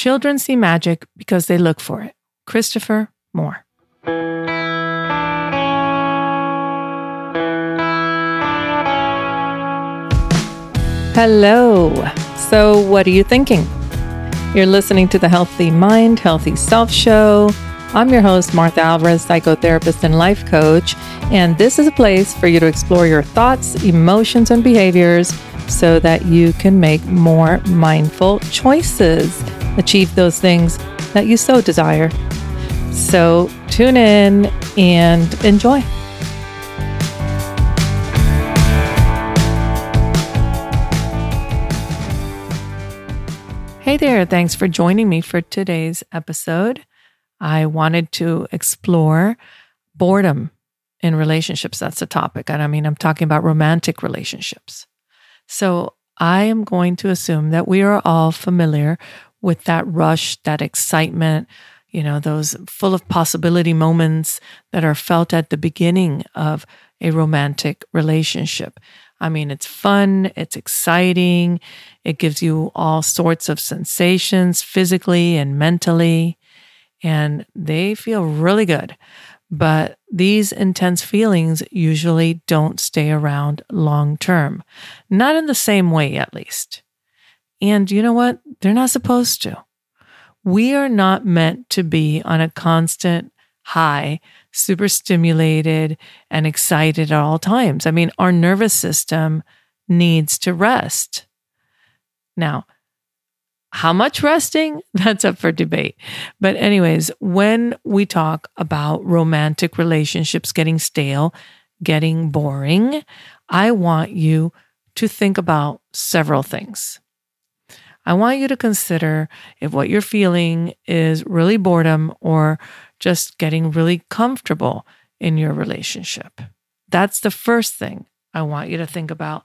Children see magic because they look for it. Christopher Moore. Hello. So, what are you thinking? You're listening to the Healthy Mind, Healthy Self show. I'm your host, Martha Alvarez, psychotherapist and life coach, and this is a place for you to explore your thoughts, emotions, and behaviors so that you can make more mindful choices, achieve those things that you so desire. So tune in and enjoy. Hey there, thanks for joining me for today's episode. I wanted to explore boredom in relationships. That's the topic. And I mean, I'm talking about romantic relationships. So I am going to assume that we are all familiar with that rush, that excitement, you know, those full of possibility moments that are felt at the beginning of a romantic relationship. I mean, it's fun, it's exciting, it gives you all sorts of sensations physically and mentally, and they feel really good. But these intense feelings usually don't stay around long term, not in the same way, at least. And you know what? They're not supposed to. We are not meant to be on a constant high, super stimulated and excited at all times. I mean, our nervous system needs to rest. Now, how much resting? That's up for debate. But, anyways, when we talk about romantic relationships getting stale, getting boring, I want you to think about several things. I want you to consider if what you're feeling is really boredom or just getting really comfortable in your relationship. That's the first thing I want you to think about.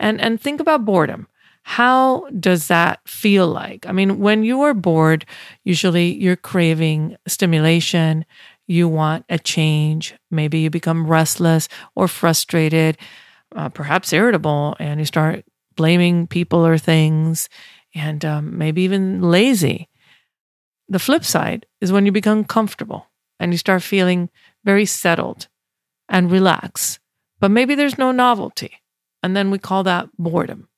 And, and think about boredom. How does that feel like? I mean, when you are bored, usually you're craving stimulation, you want a change. Maybe you become restless or frustrated, uh, perhaps irritable, and you start blaming people or things, and um, maybe even lazy. The flip side is when you become comfortable and you start feeling very settled and relaxed, but maybe there's no novelty. And then we call that boredom.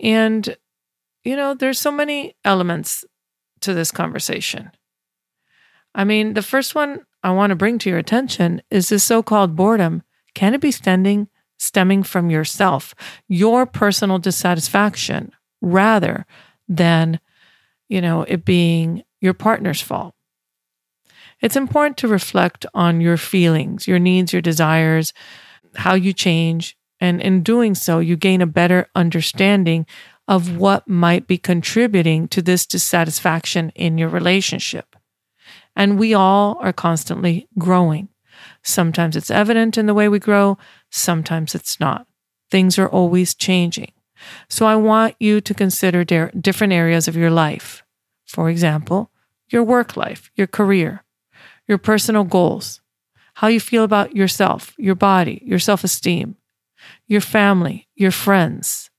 And, you know, there's so many elements to this conversation. I mean, the first one I want to bring to your attention is this so called boredom. Can it be stemming, stemming from yourself, your personal dissatisfaction, rather than, you know, it being your partner's fault? It's important to reflect on your feelings, your needs, your desires, how you change, and in doing so, you gain a better understanding of what might be contributing to this dissatisfaction in your relationship. And we all are constantly growing. Sometimes it's evident in the way we grow, sometimes it's not. Things are always changing. So I want you to consider de- different areas of your life. For example, your work life, your career, your personal goals, how you feel about yourself, your body, your self esteem, your family, your friends.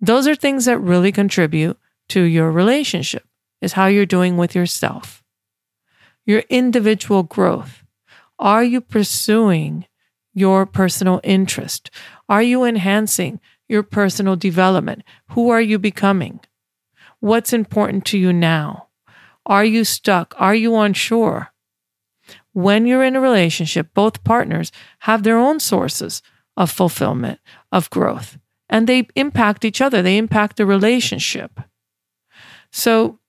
Those are things that really contribute to your relationship, is how you're doing with yourself. Your individual growth. Are you pursuing your personal interest? Are you enhancing your personal development? Who are you becoming? What's important to you now? Are you stuck? Are you unsure? When you're in a relationship, both partners have their own sources of fulfillment, of growth. And they impact each other, they impact the relationship. So,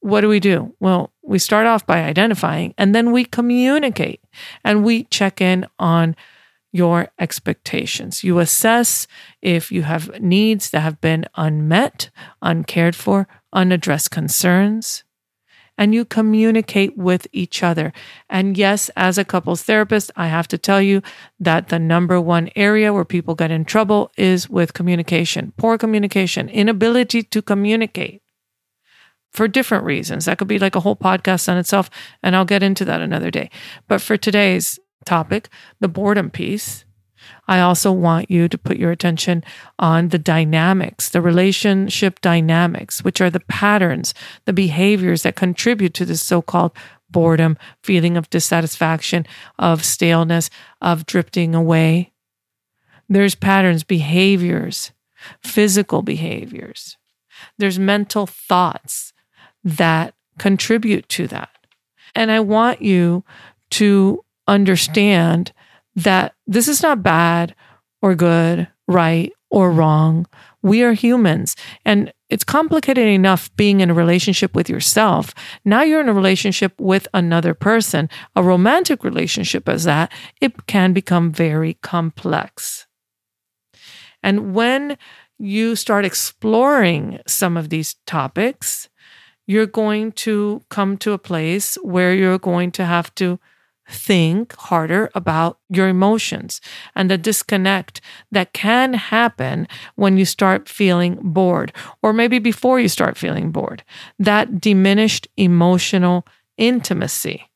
what do we do? Well, we start off by identifying and then we communicate and we check in on your expectations. You assess if you have needs that have been unmet, uncared for, unaddressed concerns and you communicate with each other. And yes, as a couples therapist, I have to tell you that the number one area where people get in trouble is with communication, poor communication, inability to communicate for different reasons. That could be like a whole podcast on itself, and I'll get into that another day. But for today's topic, the boredom piece, I also want you to put your attention on the dynamics, the relationship dynamics, which are the patterns, the behaviors that contribute to this so called boredom, feeling of dissatisfaction, of staleness, of drifting away. There's patterns, behaviors, physical behaviors. There's mental thoughts that contribute to that. And I want you to understand that this is not bad or good, right or wrong. We are humans. And it's complicated enough being in a relationship with yourself. Now you're in a relationship with another person. A romantic relationship as that, it can become very complex. And when you start exploring some of these topics, you're going to come to a place where you're going to have to think harder about your emotions and the disconnect that can happen when you start feeling bored, or maybe before you start feeling bored. That diminished emotional intimacy.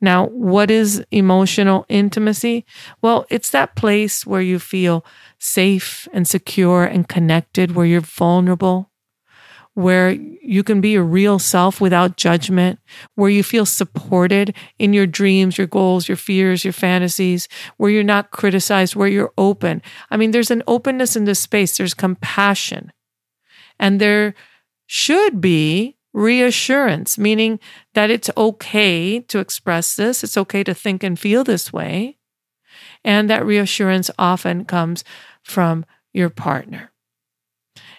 Now, what is emotional intimacy? Well, it's that place where you feel safe and secure and connected, where you're vulnerable, where you can be your real self without judgment, where you feel supported in your dreams, your goals, your fears, your fantasies, where you're not criticized, where you're open. I mean, there's an openness in this space, there's compassion. And there should be reassurance, meaning that it's okay to express this, it's okay to think and feel this way. And that reassurance often comes from your partner.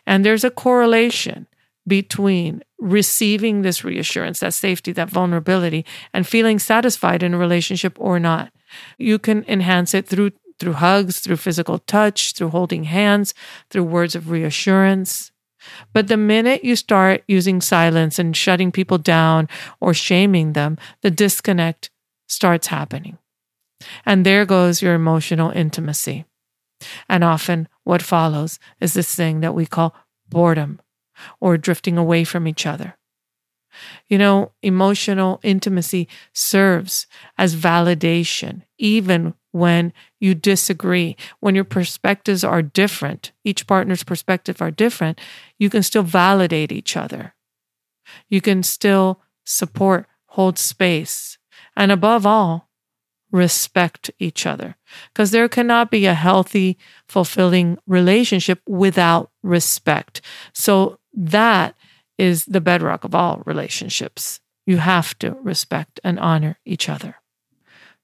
And there's a correlation between receiving this reassurance, that safety, that vulnerability, and feeling satisfied in a relationship or not. You can enhance it through through hugs, through physical touch, through holding hands, through words of reassurance. But the minute you start using silence and shutting people down or shaming them, the disconnect starts happening. And there goes your emotional intimacy. And often what follows is this thing that we call boredom or drifting away from each other. You know, emotional intimacy serves as validation, even when you disagree, when your perspectives are different, each partner's perspective are different, you can still validate each other. You can still support, hold space, and above all, respect each other. Because there cannot be a healthy, fulfilling relationship without respect. So that is the bedrock of all relationships. You have to respect and honor each other.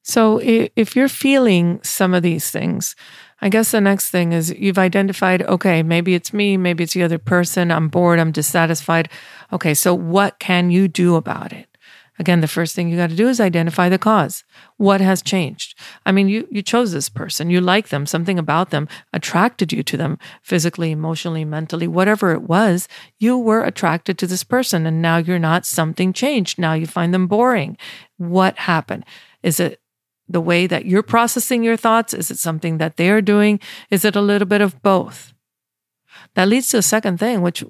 So if you're feeling some of these things, I guess the next thing is you've identified, okay, maybe it's me, maybe it's the other person, I'm bored, I'm dissatisfied. Okay, so what can you do about it? Again, the first thing you got to do is identify the cause. What has changed? I mean, you, you chose this person, you like them, something about them attracted you to them physically, emotionally, mentally, whatever it was, you were attracted to this person and now you're not, something changed. Now you find them boring. What happened? Is it the way that you're processing your thoughts? Is it something that they're doing? Is it a little bit of both? That leads to a second thing, which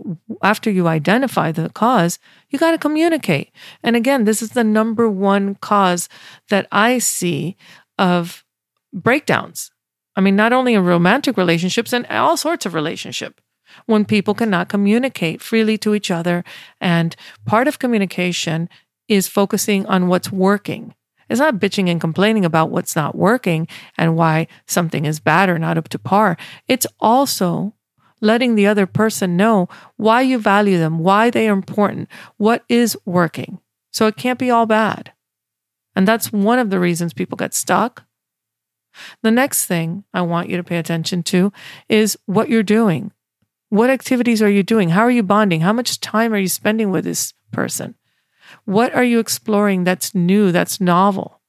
after you identify the cause, you got to communicate. And again, this is the number one cause that I see of breakdowns. I mean, not only in romantic relationships and all sorts of relationship when people cannot communicate freely to each other. And part of communication is focusing on what's working. It's not bitching and complaining about what's not working and why something is bad or not up to par. It's also letting the other person know why you value them, why they are important, what is working. So it can't be all bad. And that's one of the reasons people get stuck. The next thing I want you to pay attention to is what you're doing. What activities are you doing? How are you bonding? How much time are you spending with this person? What are you exploring that's new, that's novel?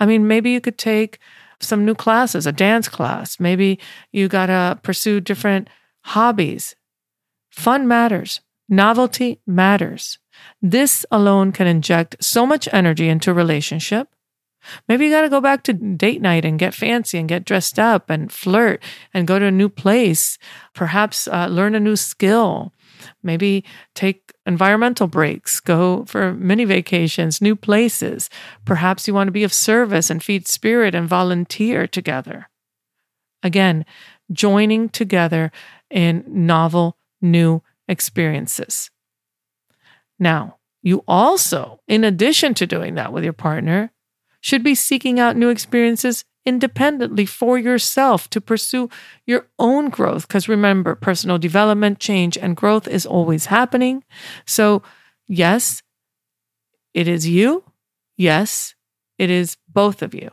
I mean, maybe you could take some new classes, a dance class. Maybe you got to pursue different hobbies. Fun matters. Novelty matters. This alone can inject so much energy into a relationship. Maybe you got to go back to date night and get fancy and get dressed up and flirt and go to a new place. Perhaps uh, learn a new skill. Maybe take environmental breaks, go for mini vacations, new places. Perhaps you want to be of service and feed spirit and volunteer together. Again, joining together in novel, new experiences. Now, you also, in addition to doing that with your partner, should be seeking out new experiences independently for yourself to pursue your own growth. Because remember, personal development, change, and growth is always happening. So, yes, it is you. Yes, it is both of you.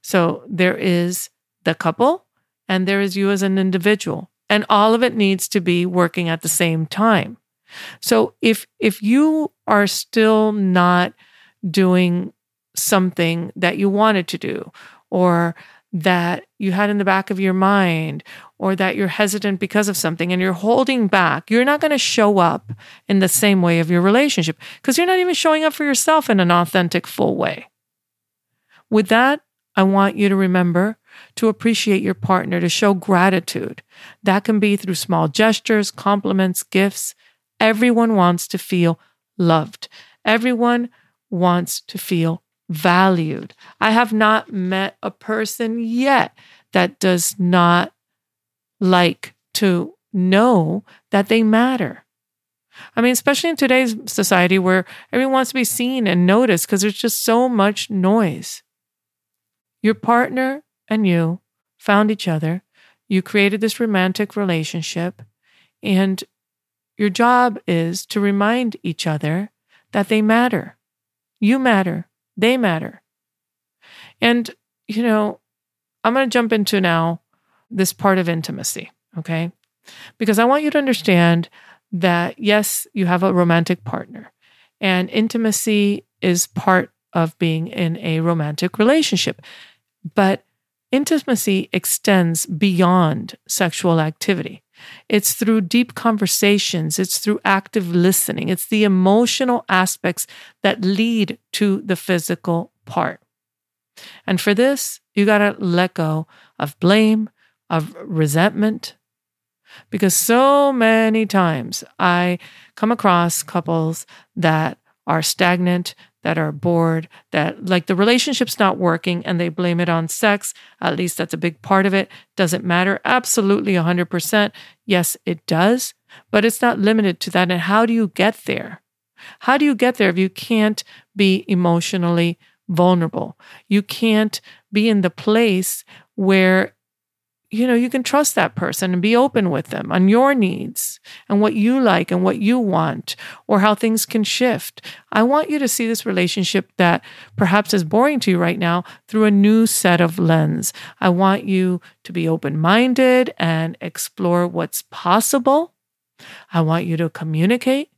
So, there is the couple and there is you as an individual. And all of it needs to be working at the same time. So if if you are still not doing something that you wanted to do or that you had in the back of your mind or that you're hesitant because of something and you're holding back, you're not going to show up in the same way of your relationship because you're not even showing up for yourself in an authentic, full way. With that, I want you to remember to appreciate your partner, to show gratitude. That can be through small gestures, compliments, gifts. Everyone wants to feel loved. Everyone wants to feel valued. I have not met a person yet that does not like to know that they matter. I mean, especially in today's society where everyone wants to be seen and noticed because there's just so much noise. Your partner and you found each other. You created this romantic relationship, and your job is to remind each other that they matter. You matter. They matter. And, you know, I'm going to jump into now this part of intimacy, okay? Because I want you to understand that, yes, you have a romantic partner, and intimacy is part of being in a romantic relationship. But intimacy extends beyond sexual activity. It's through deep conversations, it's through active listening, it's the emotional aspects that lead to the physical part. And for this, you got to let go of blame, of resentment, because so many times I come across couples that are stagnant, that are bored, that like the relationship's not working and they blame it on sex. At least that's a big part of it. Does it matter? Absolutely 100%. Yes, it does, but it's not limited to that. And how do you get there? How do you get there if you can't be emotionally vulnerable? You can't be in the place where you know, you can trust that person and be open with them on your needs and what you like and what you want or how things can shift. I want you to see this relationship that perhaps is boring to you right now through a new set of lens. I want you to be open minded and explore what's possible. I want you to communicate.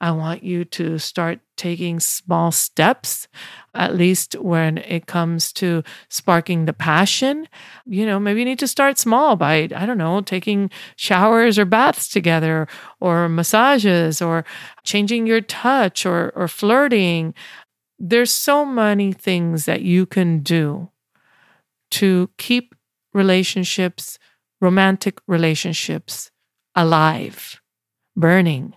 I want you to start taking small steps, at least when it comes to sparking the passion. You know, maybe you need to start small by, I don't know, taking showers or baths together or massages or changing your touch or, or flirting. There's so many things that you can do to keep relationships, romantic relationships alive, burning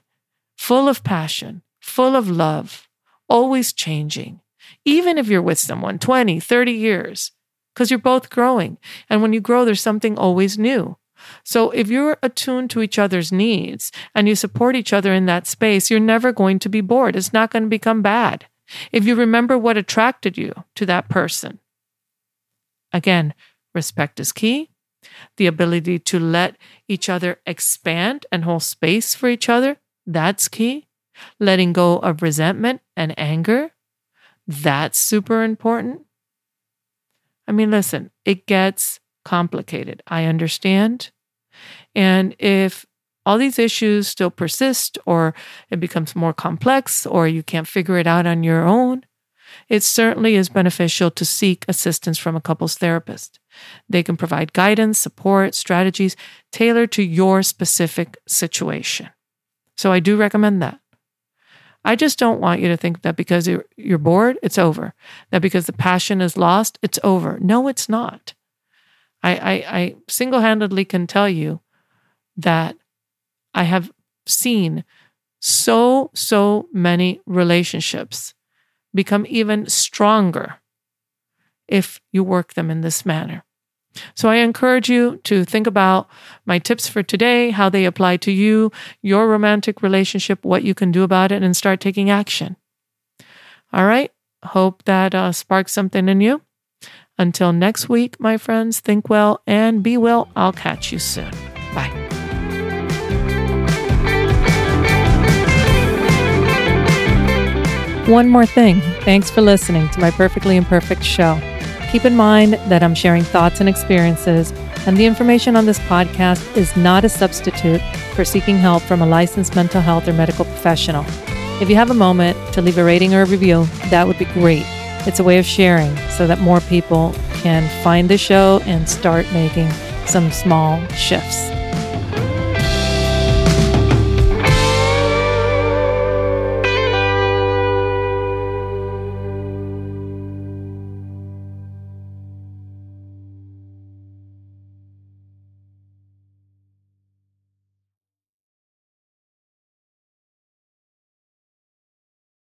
full of passion, full of love, always changing, even if you're with someone 20, 30 years, because you're both growing. And when you grow, there's something always new. So if you're attuned to each other's needs and you support each other in that space, you're never going to be bored. It's not going to become bad. If you remember what attracted you to that person, again, respect is key. The ability to let each other expand and hold space for each other that's key. Letting go of resentment and anger. That's super important. I mean, listen, it gets complicated. I understand. And if all these issues still persist, or it becomes more complex, or you can't figure it out on your own, it certainly is beneficial to seek assistance from a couples therapist. They can provide guidance, support, strategies tailored to your specific situation. So I do recommend that. I just don't want you to think that because you're, bored, it's over. That because the passion is lost, it's over. No, it's not. I, I, I single handedly can tell you that I have seen so, so many relationships become even stronger if you work them in this manner. So I encourage you to think about my tips for today, how they apply to you, your romantic relationship, what you can do about it, and start taking action. All right. Hope that uh, sparks something in you. Until next week, my friends, think well and be well. I'll catch you soon. Bye. One more thing. Thanks for listening to my Perfectly Imperfect show. Keep in mind that I'm sharing thoughts and experiences, and the information on this podcast is not a substitute for seeking help from a licensed mental health or medical professional. If you have a moment to leave a rating or a review, that would be great. It's a way of sharing so that more people can find the show and start making some small shifts.